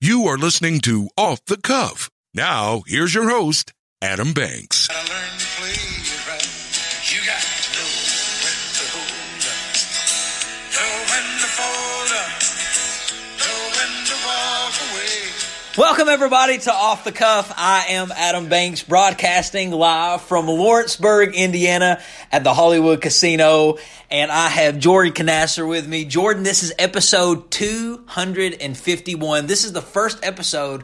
You are listening to Off the Cuff. Now, here's your host, Adam Banks. Welcome, everybody, to Off the Cuff. I am Adam Banks, broadcasting live from Lawrenceburg, Indiana, at the Hollywood Casino. And I have Jordan Canasser with me. Jordan, this is episode 251. This is the first episode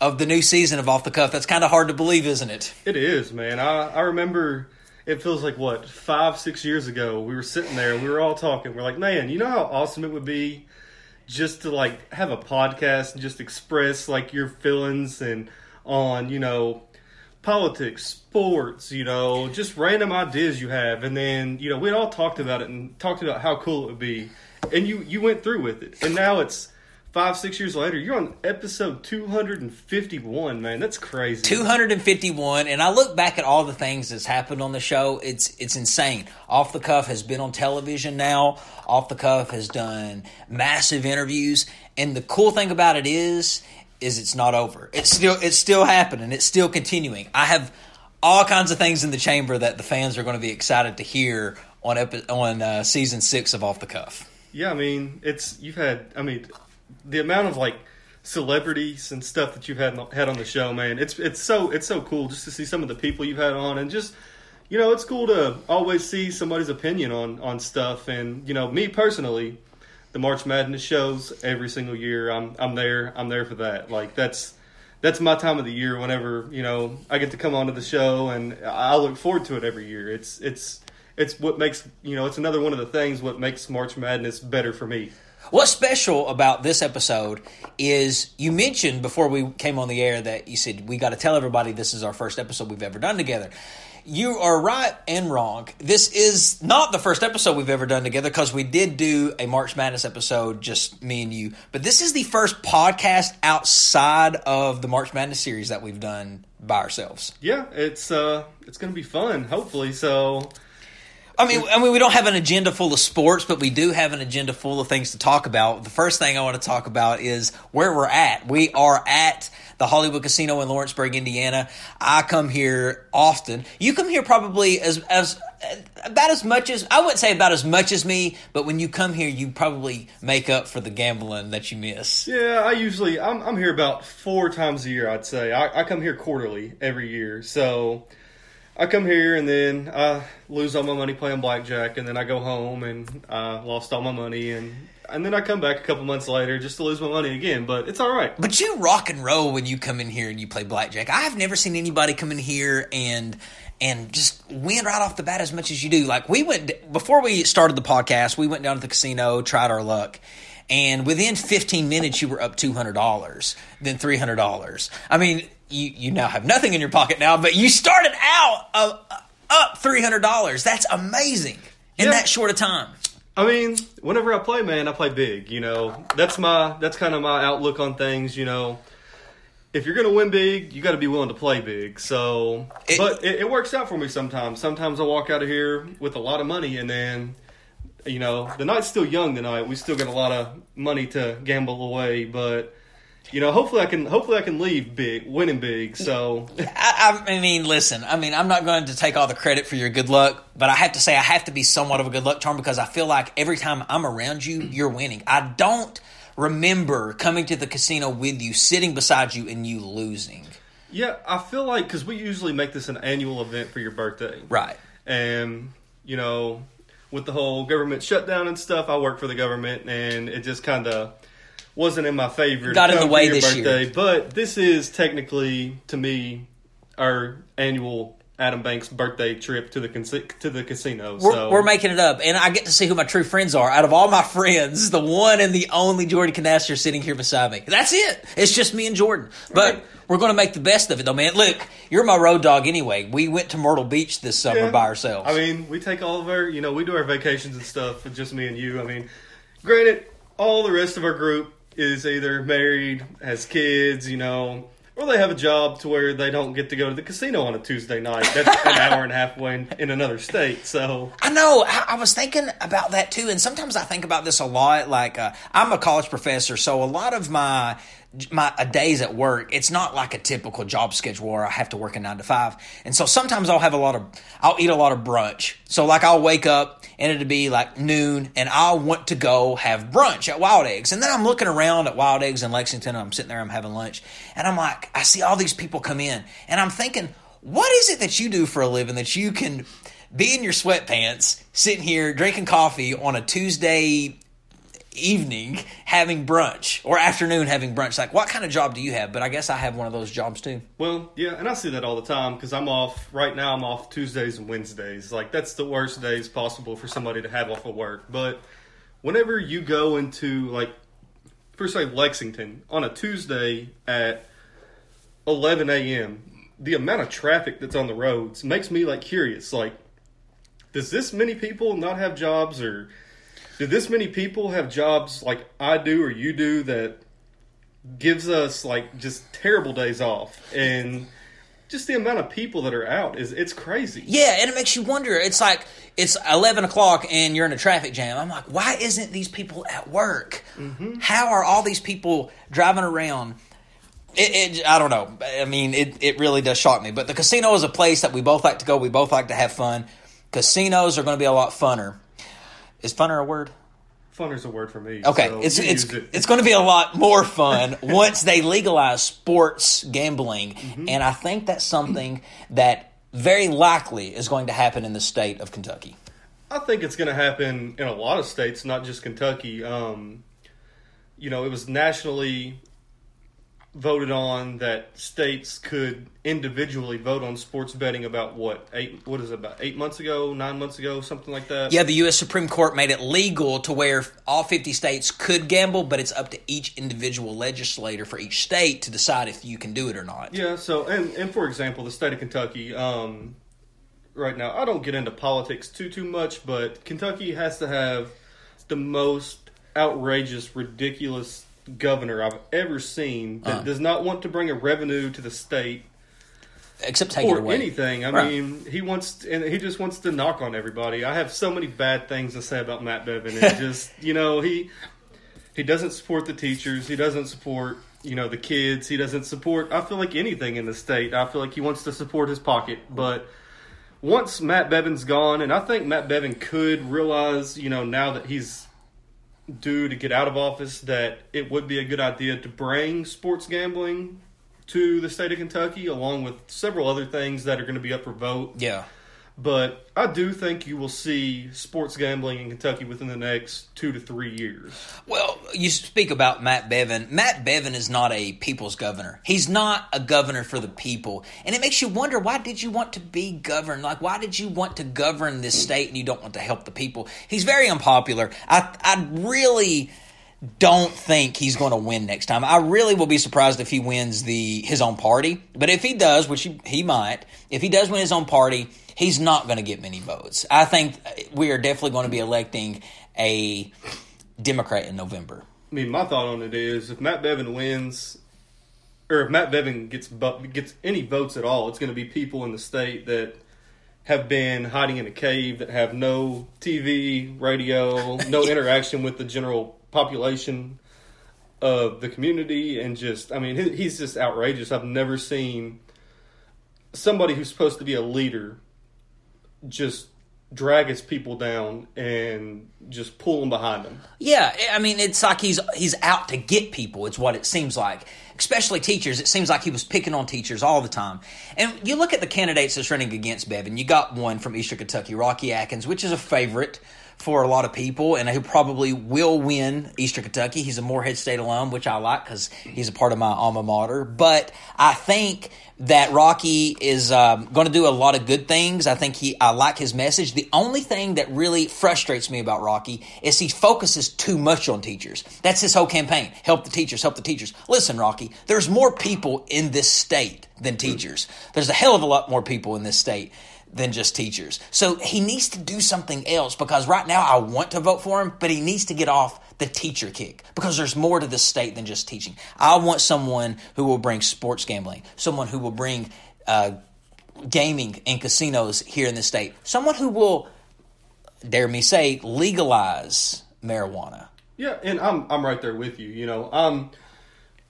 of the new season of Off the Cuff. That's kind of hard to believe, isn't it? It is, man. I, I remember it feels like what, five, six years ago, we were sitting there we were all talking. We're like, man, you know how awesome it would be just to like have a podcast and just express like your feelings and on, you know, politics, sports, you know, just random ideas you have. And then, you know, we all talked about it and talked about how cool it would be. And you, you went through with it. And now it's five, six years later, you're on episode 251, man. That's crazy. 251 and I look back at all the things that's happened on the show. It's it's insane. Off the cuff has been on television now. Off the cuff has done massive interviews. And the cool thing about it is is it's not over. It's still it's still happening. It's still continuing. I have all kinds of things in the chamber that the fans are going to be excited to hear on epi- on uh, season 6 of off the cuff. Yeah, I mean, it's you've had. I mean, the amount of like celebrities and stuff that you've had had on the show, man. It's it's so it's so cool just to see some of the people you've had on, and just you know, it's cool to always see somebody's opinion on on stuff. And you know, me personally, the March Madness shows every single year. I'm I'm there. I'm there for that. Like that's. That's my time of the year. Whenever you know I get to come onto the show, and I look forward to it every year. It's it's it's what makes you know it's another one of the things what makes March Madness better for me. What's special about this episode is you mentioned before we came on the air that you said we got to tell everybody this is our first episode we've ever done together. You are right and wrong. This is not the first episode we've ever done together because we did do a March Madness episode, just me and you. But this is the first podcast outside of the March Madness series that we've done by ourselves. Yeah, it's uh it's gonna be fun. Hopefully, so I mean, I mean, we don't have an agenda full of sports, but we do have an agenda full of things to talk about. The first thing I want to talk about is where we're at. We are at the Hollywood Casino in Lawrenceburg, Indiana. I come here often. You come here probably as as about as much as I wouldn't say about as much as me, but when you come here, you probably make up for the gambling that you miss. yeah, I usually I'm I'm here about four times a year. I'd say I, I come here quarterly every year. So I come here and then I lose all my money playing blackjack, and then I go home and I lost all my money, and and then I come back a couple months later just to lose my money again. But it's all right. But you rock and roll when you come in here and you play blackjack. I have never seen anybody come in here and and just win right off the bat as much as you do. Like we went before we started the podcast, we went down to the casino, tried our luck. And within 15 minutes, you were up $200, then $300. I mean, you, you now have nothing in your pocket now, but you started out uh, up $300. That's amazing in Yeah. that short a time. I mean, whenever I play, man, I play big. You know, that's my that's kind of my outlook on things. You know, if you're gonna win big, you got to be willing to play big. So, It- but it, it works out for me sometimes. Sometimes I walk out of here with a lot of money, and then, you know, the night's still young tonight. We still got a lot of money to gamble away, but. You know, hopefully I can. Hopefully I can leave big, winning big. So, I, I mean, listen. I mean, I'm not going to take all the credit for your good luck, but I have to say I have to be somewhat of a good luck charm because I feel like every time I'm around you, you're winning. I don't remember coming to the casino with you, sitting beside you, and you losing. yeah, I feel like because we usually make this an annual event for your birthday, Right. and you know with the whole government shutdown and stuff i work for the government and it just kind of wasn't in my favor Got in the way this year. birthday but this is technically to me our annual adam banks birthday trip to the casi- to the casino We're, so we're making it up, and I get to see who my true friends are. Out of all my friends, the one and the only Jordan Canaster sitting here beside me. That's it. It's just me and Jordan. But Right. we're going to make the best of it, though, man. Look, you're my road dog anyway. We went to Myrtle Beach this summer Yeah. by ourselves. I mean, we take all of our, you know, we do our vacations and stuff with just me and you. I mean, granted, all the rest of our group is either married, has kids, you know, or they have a job to where they don't get to go to the casino on a Tuesday night. That's an hour and a half away in, in another state. So, I know. I, I was thinking about that too, and sometimes I think about this a lot. Like, uh, I'm a college professor, so a lot of my my a days at work, it's not like a typical job schedule where I have to work a nine to five. And so sometimes I'll have a lot of, I'll eat a lot of brunch. So like I'll wake up and it'd be like noon and I'll want to go have brunch at Wild Eggs. And then I'm looking around at Wild Eggs in Lexington I'm sitting there, I'm having lunch. And I'm like, I see all these people come in and I'm thinking, what is it that you do for a living that you can be in your sweatpants, sitting here drinking coffee on a Tuesday evening having brunch or afternoon having brunch. Like, what kind of job do you have? But I guess I have one of those jobs too. Well, yeah, and I see that all the time because I'm off right now. I'm off Tuesdays and Wednesdays. Like that's the worst days possible for somebody to have off of work. But whenever you go into like, for say Lexington on a Tuesday at 11 a.m., the amount of traffic that's on the roads makes me like curious. Like, does this many people not have jobs or? Do this many people have jobs like I do or you do that gives us like just terrible days off and just the amount of people that are out is it's crazy. Yeah, and it makes you wonder. It's like it's eleven o'clock and you're in a traffic jam. I'm like, why isn't these people at work? Mm-hmm. How are all these people driving around? It, it, I don't know. I mean, it, it really does shock me. But the casino is a place that we both like to go. We both like to have fun. Casinos are going to be a lot funner. Is funner a word? Funner's a word for me. Okay, so it's it's it. it's going to be a lot more fun once they legalize sports gambling, Mm-hmm. and I think that's something that very likely is going to happen in the state of Kentucky. I think it's going to happen in a lot of states, not just Kentucky. Um, you know, it was nationally voted on that states could individually vote on sports betting about what eight what is it about eight months ago nine months ago something like that Yeah, the U.S. Supreme Court made it legal to where all 50 states could gamble, but it's up to each individual legislator for each state to decide if you can do it or not. Yeah, so and and for example, the state of Kentucky, um, right now, I don't get into politics too too much, but Kentucky has to have the most outrageous, ridiculous governor I've ever seen that Uh-huh. does not want to bring a revenue to the state Except take it away. anything. I Right. mean, he wants and he just wants to knock on everybody. I have so many bad things to say about Matt Bevin, and just you know he he doesn't support the teachers. He doesn't support you know the kids. He doesn't support. I feel like anything in the state. I feel like he wants to support his pocket, but. Once Matt Bevin's gone, and I think Matt Bevin could realize, you know, now that he's due to get out of office, that it would be a good idea to bring sports gambling to the state of Kentucky, along with several other things that are going to be up for vote. Yeah. But I do think you will see sports gambling in Kentucky within the next two to three years. Well, you speak about Matt Bevin. Matt Bevin is not a people's governor. He's not a governor for the people. And it makes you wonder why did you want to be governed? Like, why did you want to govern this state and you don't want to help the people? He's very unpopular. I, I really don't think he's going to win next time. I really will be surprised if he wins the his own party. But if he does, which he, he might, if he does win his own party, he's not going to get many votes. I think we are definitely going to be electing a Democrat in November. I mean, my thought on it is if Matt Bevin wins, or if Matt Bevin gets gets any votes at all, it's going to be people in the state that have been hiding in a cave, that have no TV, radio, no interaction with the general population of the community, and just, I mean, he's just outrageous. I've never seen somebody who's supposed to be a leader just drag his people down and just pull them behind him. Yeah, I mean, it's like he's he's out to get people. It's what it seems like, especially teachers. It seems like he was picking on teachers all the time. And you look at the candidates that's running against Bevin. You got one from Eastern Kentucky, Rocky Adkins, which is a favorite for a lot of people, and who probably will win Eastern Kentucky. He's a Morehead State alum, which I like because he's a part of my alma mater. But I think that Rocky is um, going to do a lot of good things. I think he, I like his message. The only thing that really frustrates me about Rocky is he focuses too much on teachers. That's his whole campaign. Help the teachers, help the teachers. Listen, Rocky, there's more people in this state than teachers. There's a hell of a lot more people in this state than just teachers. So he needs to do something else because right now I want to vote for him, but he needs to get off the teacher kick because there's more to this state than just teaching. I want someone who will bring sports gambling, someone who will bring uh, gaming and casinos here in the state, someone who will, dare me say, legalize marijuana. Yeah, and I'm I'm right there with you. You know, um,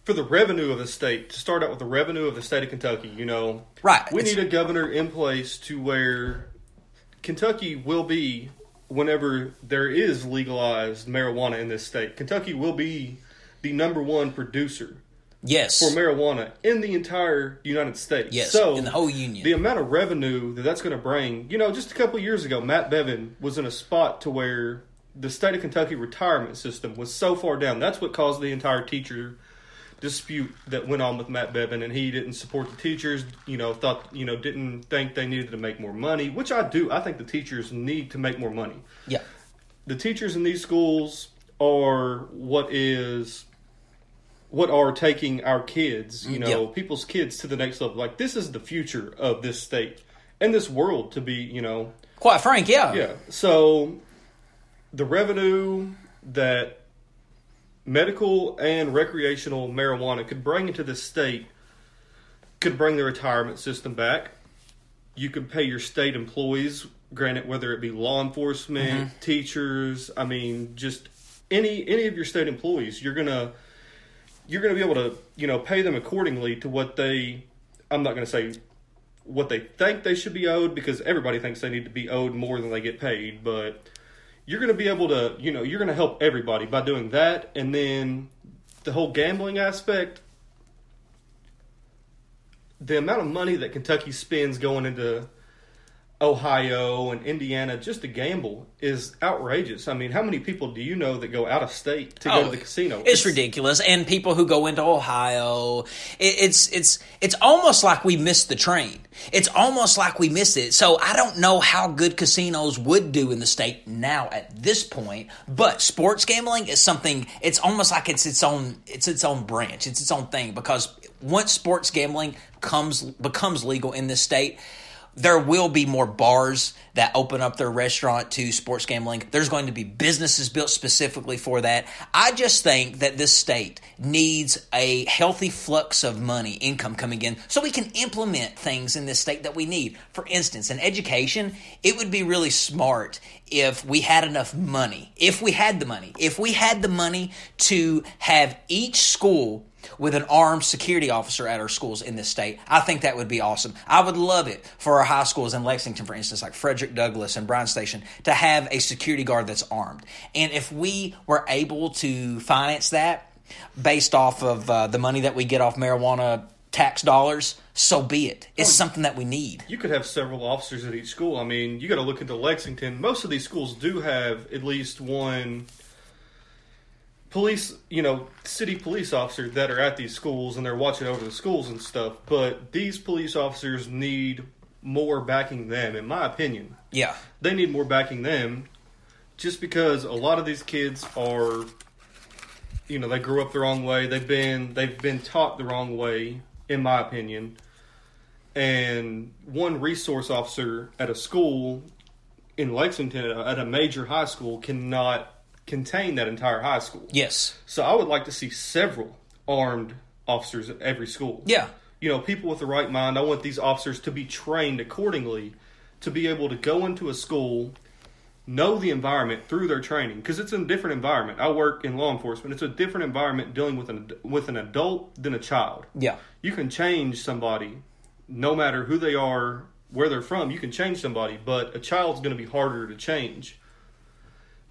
for the revenue of the state to start out with the revenue of the state of Kentucky. You know, Right. We It's- need a governor in place to where Kentucky will be whenever there is legalized marijuana in this state. Kentucky will be the number one producer Yes. for marijuana in the entire United States. Yes, so in the whole union. The amount of revenue that that's going to bring, you know, just a couple of years ago, Matt Bevin was in a spot to where the state of Kentucky retirement system was so far down. That's what caused the entire teacher dispute that went on with Matt Bevin, and he didn't support the teachers. You know, thought you know didn't think they needed to make more money, which I do. I think the teachers need to make more money yeah. the teachers in these schools are what is what are taking our kids, you mm, know, Yep. people's kids to the next level. Like this is the future of this state and this world to be, you know, Quite frank, yeah. yeah. So the revenue that medical and recreational marijuana could bring into the state could bring the retirement system back. You could pay your state employees, granted whether it be law enforcement, mm-hmm. teachers, I mean just any any of your state employees, you're going to you're going to be able to, you know, pay them accordingly to what they I'm not going to say what they think they should be owed because everybody thinks they need to be owed more than they get paid, but you're going to be able to, you know, you're going to help everybody by doing that and then the whole gambling aspect the amount of money that Kentucky spends going into Ohio and Indiana just to gamble is outrageous. I mean, how many people do you know that go out of state to go to oh, the casino? Oh, It's, ridiculous, and people who go into Ohio, it, it's it's it's almost like we missed the train. It's almost like we missed it. So I don't know how good casinos would do in the state now at this point. But sports gambling is something. It's almost like it's its own. It's its own branch. It's its own thing because once sports gambling comes becomes legal in this state there will be more bars that open up their restaurant to sports gambling. There's going to be businesses built specifically for that. I just think that this state needs a healthy flux of money, income coming in, so we can implement things in this state that we need. For instance, in education, it would be really smart if we had enough money, if we had the money, if we had the money to have each school with an armed security officer at our schools in this state. I think that would be awesome. I would love it for our high schools in Lexington, for instance, like Frederick Douglass and Bryan Station, to have a security guard that's armed. And if we were able to finance that based off of uh, the money that we get off marijuana tax dollars, so be it. It's something that we need. you could have several officers at each school. I mean, you got to look into Lexington. Most of these schools do have at least one police, you know, city police officer that are at these schools and they're watching over the schools and stuff. But these police officers need more backing them, in my opinion. Yeah. They need more backing them just because a lot of these kids are you know, they grew up the wrong way. They've been they've been taught the wrong way, in my opinion. And one resource officer at a school in Lexington, at a major high school, cannot contain that entire high school. Yes. So I would like to see several armed officers at every school. Yeah. You know, people with the right mind. I want these officers to be trained accordingly to be able to go into a school, know the environment through their training because it's a different environment. I work in law enforcement. It's a different environment dealing with an with an adult than a child. Yeah. You can change somebody no matter who they are, where they're from. You can change somebody, but a child's going to be harder to change.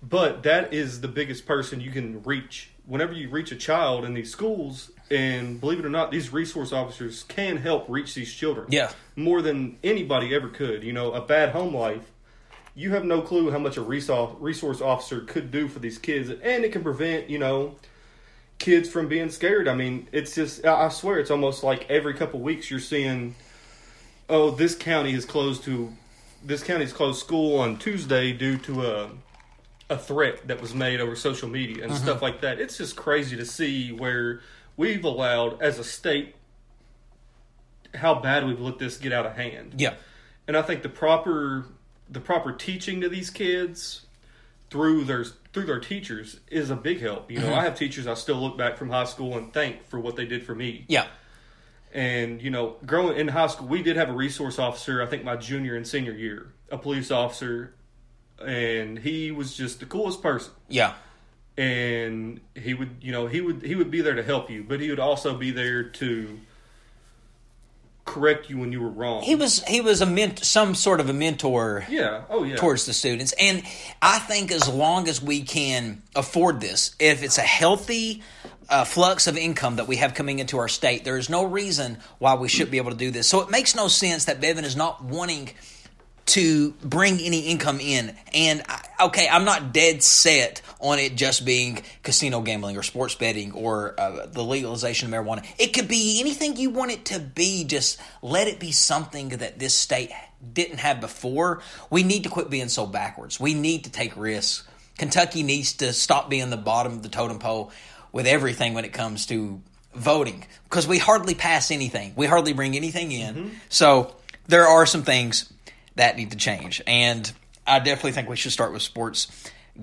But that is the biggest person you can reach. Whenever you reach a child in these schools, and believe it or not, these resource officers can help reach these children. Yeah. More than anybody ever could. You know, a bad home life, you have no clue how much a resource resource officer could do for these kids. And it can prevent, you know, kids from being scared. I mean, it's just, I I swear, it's almost like every couple weeks you're seeing, oh, this county is closed to, this county's closed school on Tuesday due to a, a threat that was made over social media and mm-hmm. stuff like that. It's just crazy to see where we've allowed, as a state, how bad we've let this get out of hand. Yeah. And I think the proper the proper teaching to these kids through their through their teachers is a big help. You know, mm-hmm. I have teachers I still look back from high school and thank for what they did for me. Yeah. And you know, growing in high school, we did have a resource officer. I think my junior and senior year, a police officer, and he was just the coolest person. Yeah. and he would you know he would he would be there to help you, but he would also be there to correct you when you were wrong. He was he was a ment- some sort of a mentor yeah, oh yeah, towards the students. And I think as long as we can afford this, if it's a healthy uh, flux of income that we have coming into our state, there is no reason why we should be able to do this. So it makes no sense that Bevin is not wanting to bring any income in. And I, okay, I'm not dead set on it just being casino gambling or sports betting or uh, the legalization of marijuana. It could be anything you want it to be. Just let it be something that this state didn't have before. We need to quit being so backwards. We need to take risks. Kentucky needs to stop being the bottom of the totem pole with everything when it comes to voting because we hardly pass anything. We hardly bring anything in. So there are some things that need to change. And I definitely think we should start with sports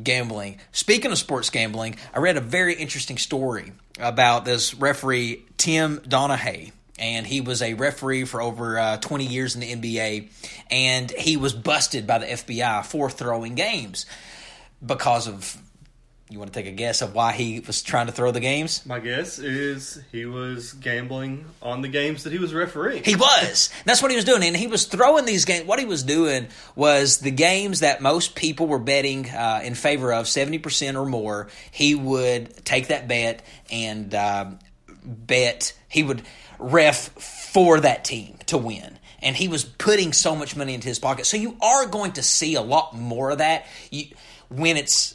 gambling. Speaking of sports gambling, I read a very interesting story about this referee, Tim Donaghy. And he was a referee for over uh, 20 years in the NBA. And he was busted by the FBI for throwing games because of. You want to take a guess of why he was trying to throw the games? My guess is he was gambling on the games that he was refereeing. He was. That's what he was doing, and he was throwing these games. What he was doing was the games that most people were betting uh, in favor of, seventy percent or more. He would take that bet and uh, bet. He would ref for that team to win. And he was putting so much money into his pocket. So you are going to see a lot more of that you, when it's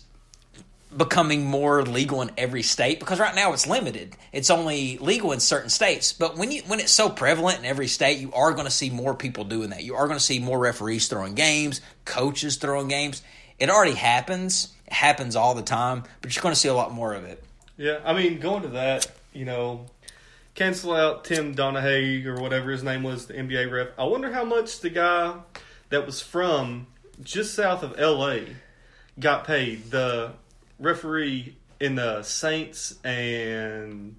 becoming more legal in every state because right now it's limited. It's only legal in certain states. But when you when it's so prevalent in every state, you are going to see more people doing that. You are going to see more referees throwing games, coaches throwing games. It already happens. It happens all the time, but you're going to see a lot more of it. Yeah, I mean, going to that, you know, cancel out Tim Donaghy or whatever his name was, the NBA ref. I wonder how much the guy that was from just south of LA got paid. The referee in the Saints and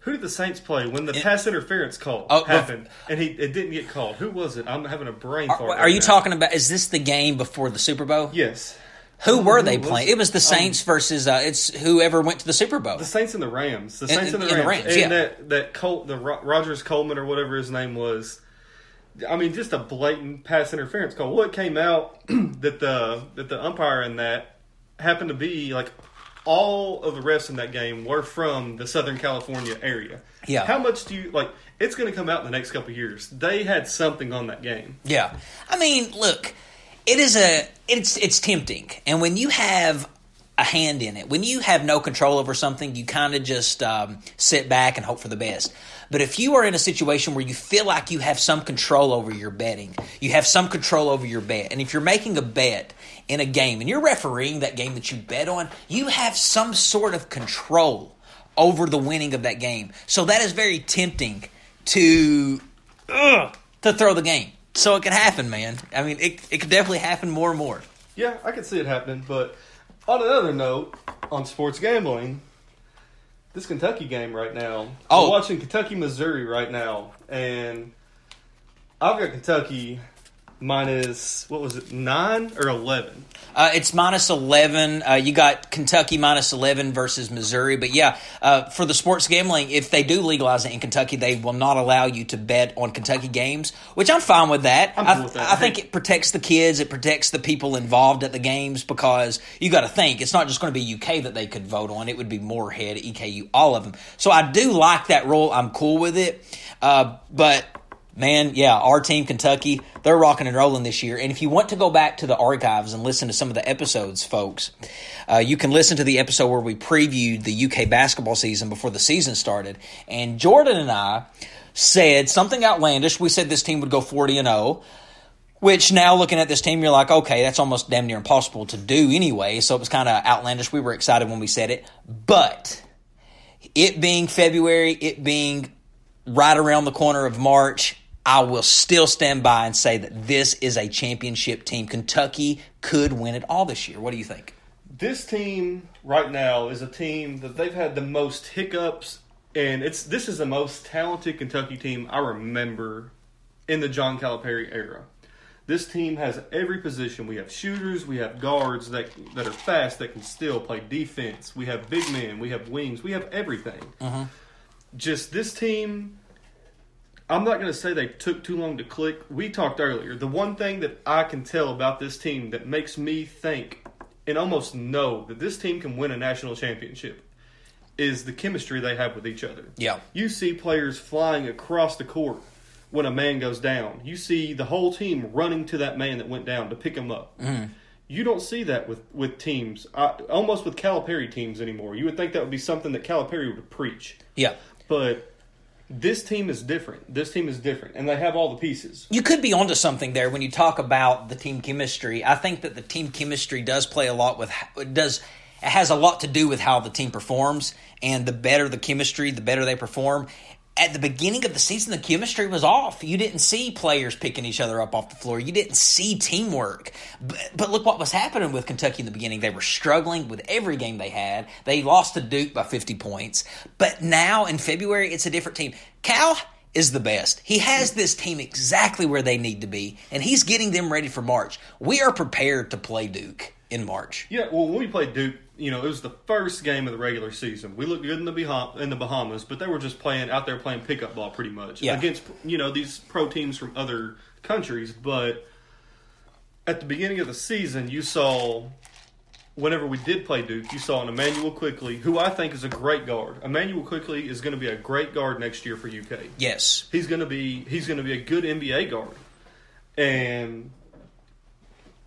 who did the Saints play when the pass interference call Oh, happened and he it didn't get called? Who was it? I'm having a brain fart. Are, right are you now. talking about? Is this the game before the Super Bowl? Yes, Who were they playing? it? It was the Saints versus uh, it's whoever went to the Super Bowl. the Saints and the Rams. The Saints and, the and the Rams. Rams, and yeah. that that Col- the Ro- Rogers Coleman or whatever his name was. I mean, just a blatant pass interference call. Well, it came out that the that the umpire in that happened to be like all of the refs in that game were from the Southern California area. Yeah. How much do you like? It's going to come out in the next couple of years. They had something on that game. Yeah, I mean, look, it is a it's it's tempting, and when you have a hand in it, when you have no control over something, you kind of just um, sit back and hope for the best. But if you are in a situation where you feel like you have some control over your betting, you have some control over your bet, and if you're making a bet in a game and you're refereeing that game that you bet on, you have some sort of control over the winning of that game. So that is very tempting to ugh, to throw the game. So it could happen, man. I mean, it, it could definitely happen more and more. Yeah, I could see it happening. But on another note, on sports gambling, this Kentucky game right now. Oh. I'm watching Kentucky Missouri right now, and I've got Kentucky minus what was it nine or eleven? Uh, it's minus 11. Uh, you got Kentucky minus 11 versus Missouri. But yeah, uh, for the sports gambling, if they do legalize it in Kentucky, they will not allow you to bet on Kentucky games, which I'm fine with that. I'm I, with that. I think it protects the kids, it protects the people involved at the games because you got to think it's not just going to be UK that they could vote on, it would be Morehead, EKU, all of them. So I do like that rule. I'm cool with it. Uh, but Man, yeah, our team, Kentucky, they're rocking and rolling this year. And if you want to go back to the archives and listen to some of the episodes, folks, uh, you can listen to the episode where we previewed the UK basketball season before the season started. And Jordan and I said something outlandish. We said this team would go 40 and 0. Which now looking at this team, you're like, okay, that's almost damn near impossible to do anyway. So it was kind of outlandish. We were excited when we said it. But it being February, it being right around the corner of March, I will still stand by and say that this is a championship team. Kentucky could win it all this year. What do you think? This team right now is a team that they've had the most hiccups, and it's this is the most talented Kentucky team I remember in the John Calipari era. This team has every position. We have shooters, we have guards that that are fast that can still play defense. We have big men, we have wings, we have everything. Mm-hmm. Just this team I'm not going to say they took too long to click. We talked earlier. The one thing that I can tell about this team that makes me think and almost know that this team can win a national championship is the chemistry they have with each other. Yeah. You see players flying across the court when a man goes down. You see the whole team running to that man that went down to pick him up. You don't see that with, with teams, uh, almost with Calipari teams anymore. You would think that would be something that Calipari would preach. Yeah. But this team is different. This team is different, and they have all the pieces. You could be onto something there when you talk about the team chemistry. I think that the team chemistry does play a lot with it does it has a lot to do with how the team performs, and the better the chemistry, the better they perform. At the beginning of the season, the chemistry was off. You didn't see players picking each other up off the floor. You didn't see teamwork. But, but look what was happening with Kentucky in the beginning. They were struggling with every game they had. They lost to Duke by 50 points. But now in February, it's a different team. Cal is the best. He has this team exactly where they need to be, and he's getting them ready for March. We are prepared to play Duke in March. Yeah, well, when we played Duke, you know, it was the first game of the regular season. We looked good in the Baham- in the Bahamas, but they were just playing out there playing pickup ball pretty much Yeah. against you know these pro teams from other countries. But at the beginning of the season, you saw whenever we did play Duke, you saw an Immanuel Quickley, who I think is a great guard. Immanuel Quickley is going to be a great guard next year for UK. Yes. He's going to be he's going to be a good NBA guard. And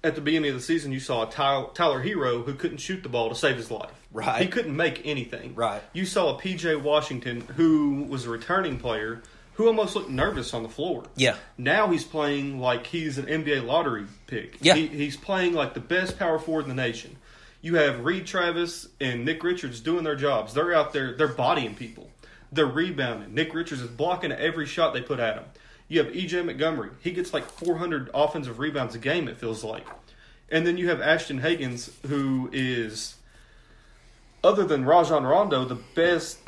at the beginning of the season, you saw a Tyler, Tyler Herro who couldn't shoot the ball to save his life. Right. He couldn't make anything. Right. You saw a PJ Washington who was a returning player who almost looked nervous on the floor. Yeah. Now he's playing like he's an NBA lottery pick. Yeah. He, he's playing like the best power forward in the nation. You have Reid Travis and Nick Richards doing their jobs. They're out there, they're bodying people. They're rebounding. Nick Richards is blocking every shot they put at him. You have EJ Montgomery. He gets like 400 offensive rebounds a game, it feels like. And then you have Ashton Hagans, who is, other than Rajon Rondo, the best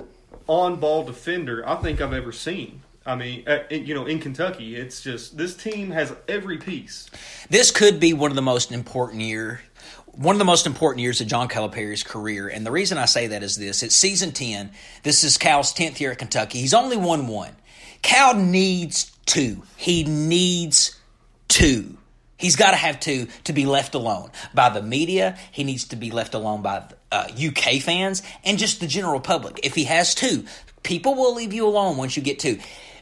on ball defender I think I've ever seen. I mean, you know, in Kentucky, it's just this team has every piece. This could be one of the most important year, one of the most important years of John Calipari's career. And the reason I say that is this: it's season ten. This is Cal's tenth year at Kentucky. He's only won one. Cal needs two. He needs two. He's got to have two to be left alone by the media. He needs to be left alone by uh, UK fans and just the general public. If he has two, people will leave you alone once you get two.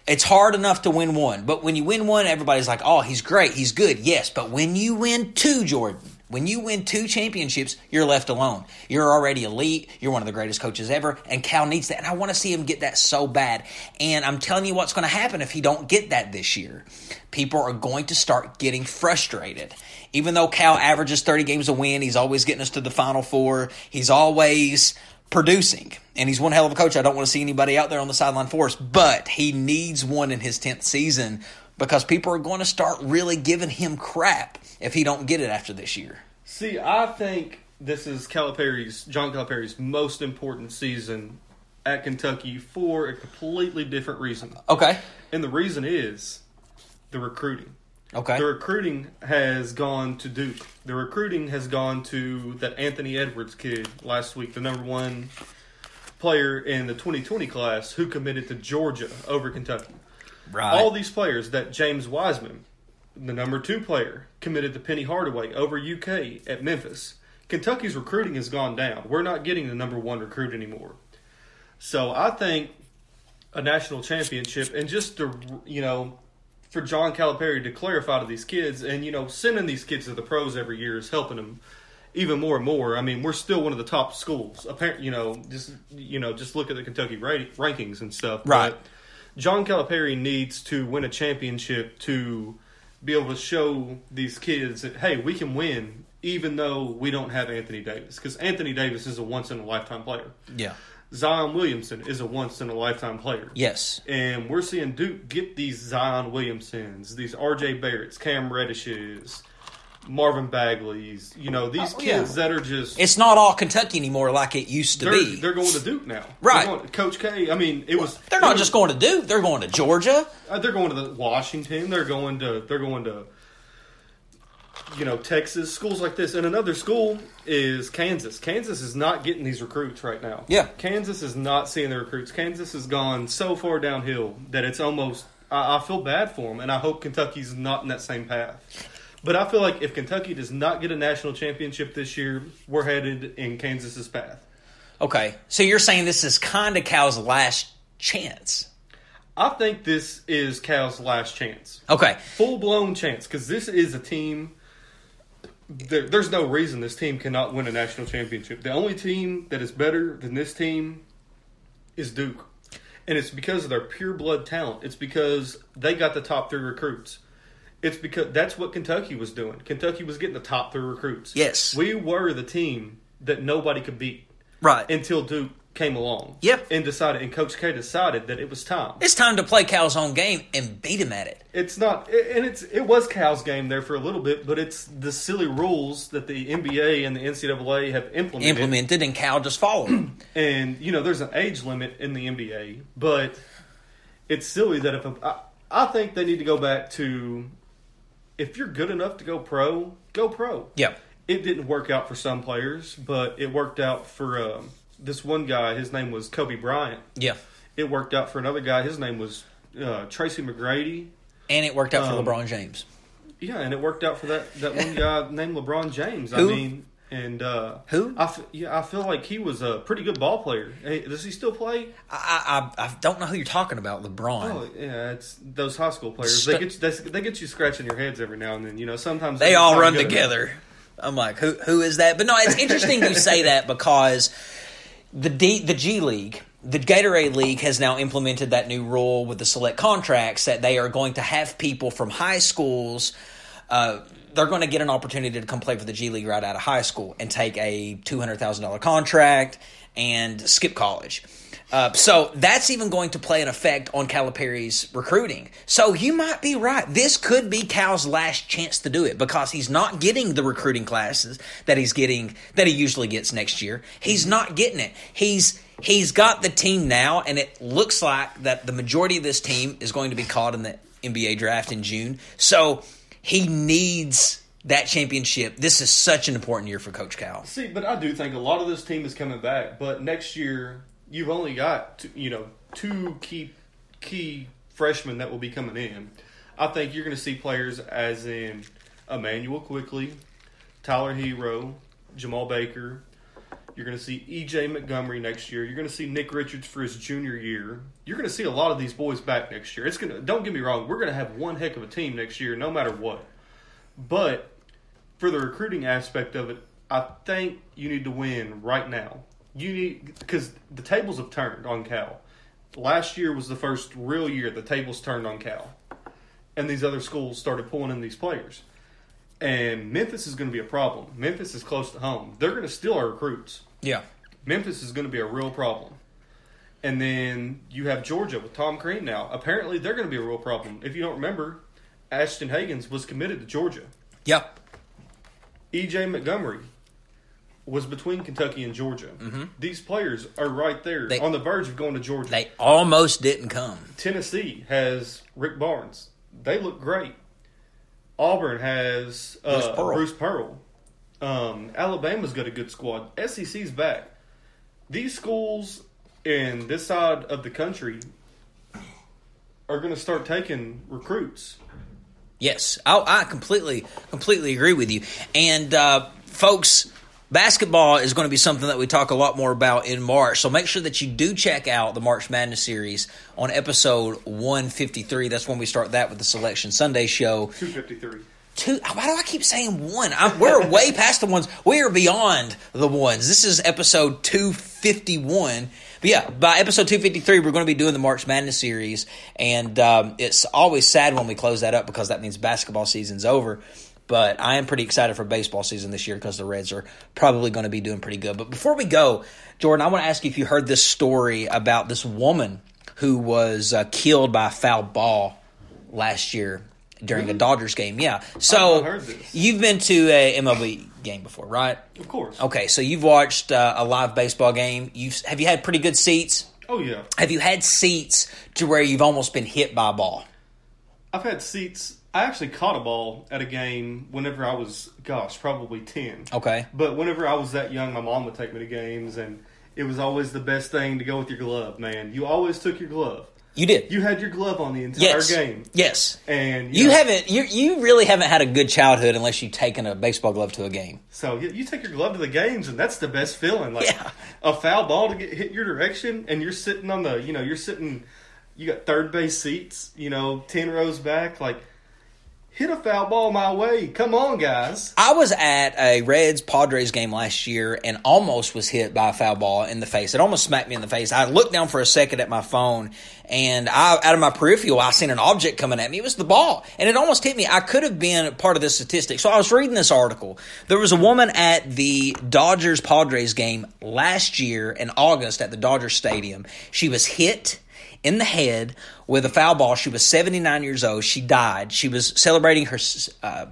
It's hard enough to win one, but when you win one, everybody's like, "Oh, he's great, he's good." Yes, but when you win two, Jordan, when you win two championships, you're left alone. You're already elite. You're one of the greatest coaches ever, and Cal needs that. And I want to see him get that so bad. And I'm telling you what's going to happen if he don't get that this year. People are going to start getting frustrated. Even though Cal averages 30 games a win, he's always getting us to the Final Four. He's always producing. And he's one hell of a coach. I don't want to see anybody out there on the sideline for us, but he needs one in his 10th season because people are going to start really giving him crap if he don't get it after this year. See, I think this is Calipari's John Calipari's most important season at Kentucky for a completely different reason. Okay. And the reason is the recruiting. Okay. The recruiting has gone to Duke. The recruiting has gone to that Anthony Edwards kid last week, the number one player in the 2020 class who committed to Georgia over Kentucky. Right. All these players that James Wiseman, the number two player, committed to Penny Hardaway over UK at Memphis. Kentucky's recruiting has gone down. We're not getting the number one recruit anymore. So I think a national championship and just to you know for John Calipari to clarify to these kids and you know sending these kids to the pros every year is helping them even more and more. I mean, we're still one of the top schools. Apparently, you know, just you know, just look at the Kentucky rankings and stuff. Right. But John Calipari needs to win a championship to be able to show these kids that hey, we can win even though we don't have Anthony Davis because Anthony Davis is a once in a lifetime player. yeah. Zion Williamson is a once in a lifetime player. Yes. And we're seeing Duke get these Zion Williamsons, these RJ Barretts, Cam Reddishes, Marvin Bagleys, you know, these Oh, kids yeah. that are just It's not all Kentucky anymore like it used to they're, be. they're going to Duke now. Right. Going- Coach K, I mean, it was They're not was- just going to Duke, they're going to Georgia. uh, they're going to the Washington, they're going to they're going to you know, Texas, schools like this. And another school is Kansas. Kansas is not getting these recruits right now. Yeah. Kansas is not seeing the recruits. Kansas has gone so far downhill that it's almost, I, I feel bad for them, and I hope Kentucky's not in that same path. But I feel like if Kentucky does not get a national championship this year, we're headed in Kansas's path. Okay, so you're saying this is kind of Cal's last chance. I think this is Cal's last chance. Okay, full blown chance because this is a team. There, there's no reason this team cannot win a national championship. The only team that is better than this team is Duke, and it's because of their pure blood talent. It's because they got the top three recruits. It's because that's what Kentucky was doing. Kentucky was getting the top three recruits. Yes. we were the team that nobody could beat right. until Duke came along. Yep. and decided, and Coach K decided that it was time. it's time to play Cal's own game and beat him at it. It's not, and it's it was Cal's game there for a little bit, but it's the silly rules that the NBA and the NCAA have implemented. Implemented and Cal just followed. And you know, there's an age limit in the NBA, but it's silly that if a, I, I think they need to go back to if you're good enough to go pro, go pro. yeah. It didn't work out for some players, but it worked out for um, this one guy. His name was Kobe Bryant. Yeah. It worked out for another guy. His name was uh, Tracy McGrady. And it worked out for Um, LeBron James. Yeah, and it worked out for that, that one guy named LeBron James. Who? I mean, and uh, Who? I f- yeah, I feel like he was a pretty good ball player. Hey, does he still play? I, I I don't know who you're talking about, LeBron. Oh, yeah, it's those high school players. Stu- they get you, they, they get you scratching your heads every now and then. You know, sometimes they all run together. I'm like, who who is that? But no, it's interesting you say that because the D, the G League, the Gatorade League has now implemented that new rule with the select contracts that they are going to have people from high schools. Uh, they're going to get an opportunity to come play for the G League right out of high school and take a two hundred thousand dollar contract and skip college. Uh, so that's even going to play an effect on Calipari's recruiting. So you might be right. This could be Cal's last chance to do it because he's not getting the recruiting classes that he's getting that he usually gets next year. He's not getting it. He's he's got the team now, and it looks like that the majority of this team is going to be caught in the NBA draft in June. So he needs that championship. This is such an important year for Coach Cal. See, but I do think a lot of this team is coming back. But next year, you've only got two, you know two key key freshmen that will be coming in. I think you're going to see players as in Immanuel Quickley, Tyler Herro, Jemarl Baker. You're going to see EJ Montgomery next year. You're going to see Nick Richards for his junior year. You're going to see a lot of these boys back next year. It's going to don't get me wrong. We're going to have one heck of a team next year, no matter what. But for the recruiting aspect of it, I think you need to win right now. You need because the tables have turned on Cal. Last year was the first real year the tables turned on Cal, and these other schools started pulling in these players. And Memphis is going to be a problem. Memphis is close to home. They're going to steal our recruits. Yeah. Memphis is going to be a real problem. And then you have Georgia with Tom Crean now. Apparently, they're going to be a real problem. If you don't remember, Ashton Hagans was committed to Georgia. Yep. EJ Montgomery was between Kentucky and Georgia. These players are right there Mm-hmm. They- on the verge of going to Georgia. They almost didn't come. Tennessee has Rick Barnes. They look great. Auburn has uh, Bruce Pearl. Bruce Pearl. Um, Alabama's got a good squad. SEC's back. These schools in this side of the country are going to start taking recruits. Yes, I, I completely completely agree with you. And uh, folks, basketball is going to be something that we talk a lot more about in March. So make sure that you do check out the March Madness series on episode 153. That's when we start that with the Selection Sunday show. 253. Two. Why do I keep saying one? I, we're way past the ones. We are beyond the ones. This is episode two fifty one. But yeah, by episode two fifty three, we're going to be doing the March Madness series, and um, it's always sad when we close that up because that means basketball season's over. But I am pretty excited for baseball season this year because the Reds are probably going to be doing pretty good. But before we go, Jordan, I want to ask you if you heard this story about this woman who was uh, killed by a foul ball last year during a Dodgers game. Yeah. So I've heard this. you've been to a MLB game before, right? Of course. Okay, so you've watched uh, a live baseball game. You've have you had pretty good seats? Oh, yeah. Have you had seats to where you've almost been hit by a ball? I've had seats. I actually caught a ball at a game whenever I was, gosh, probably ten. Okay. But whenever I was that young, my mom would take me to games, and it was always the best thing to go with your glove. Man, you always took your glove. You did. You had your glove on the entire yes. game, Yes. and You know, haven't. You you really haven't had a good childhood unless you've taken a baseball glove to a game. So you, you take your glove to the games, and that's the best feeling. Like Yeah. a foul ball to get hit your direction, and you're sitting on the, you know, you're sitting, you got third base seats, you know, ten rows back. Like hit a foul ball my way. Come on, guys. I was at a Reds Padres game last year and almost was hit by a foul ball in the face. It almost smacked me in the face. I looked down for a second at my phone and I, out of my peripheral, I seen an object coming at me. It was the ball and it almost hit me. I could have been part of this statistic. So I was reading this article. There was a woman at the Dodgers Padres game last year in August at the Dodger Stadium. She was hit in the head with a foul ball. She was 79 years old. She died. She was celebrating her. Uh,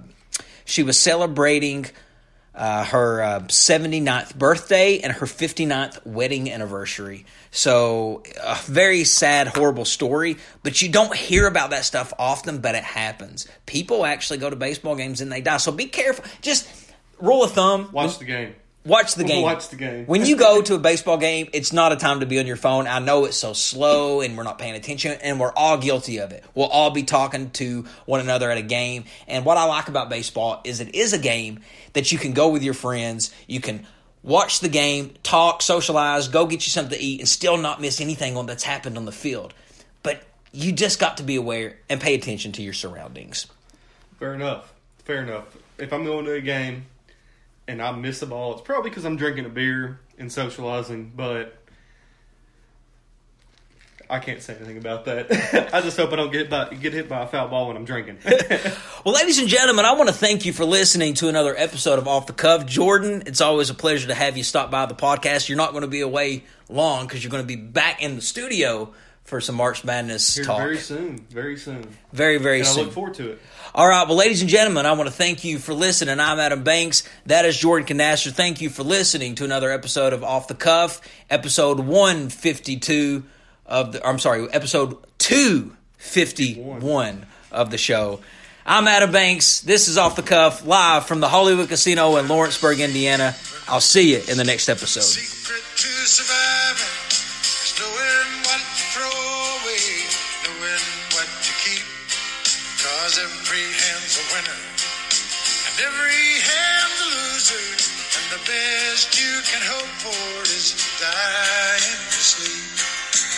she was celebrating uh, her uh, 79th birthday and her 59th wedding anniversary. So, a very sad, horrible story, but you don't hear about that stuff often, but it happens. People actually go to baseball games and they die. So, be careful. Just rule of thumb Watch the game. Watch the game. Watch the game. when you go to a baseball game, it's not a time to be on your phone. I know it's so slow and we're not paying attention, and we're all guilty of it. We'll all be talking to one another at a game. And what I like about baseball is it is a game that you can go with your friends. You can watch the game, talk, socialize, go get you something to eat, and still not miss anything on that's happened on the field. But you just got to be aware and pay attention to your surroundings. Fair enough. Fair enough. If I'm going to a game and I miss the ball, it's probably because I'm drinking a beer and socializing, but I can't say anything about that. I just hope I don't get hit by, get hit by a foul ball when I'm drinking. Well, ladies and gentlemen, I want to thank you for listening to another episode of Off the Cuff. Jordan, it's always a pleasure to have you stop by the podcast. You're not going to be away long because you're going to be back in the studio for some March Madness Here talk. very soon. Very soon. very, very soon. I look forward to it. All right, well, ladies and gentlemen, I want to thank you for listening. I'm Adam Banks. That is Jordan Canaster. Thank you for listening to another episode of Off the Cuff, episode 152 of the. I'm sorry, episode 251 of the show. I'm Adam Banks. This is Off the Cuff, live from the Hollywood Casino in Lawrenceburg, Indiana. I'll see you in the next episode. Best you can hope for is to sleep.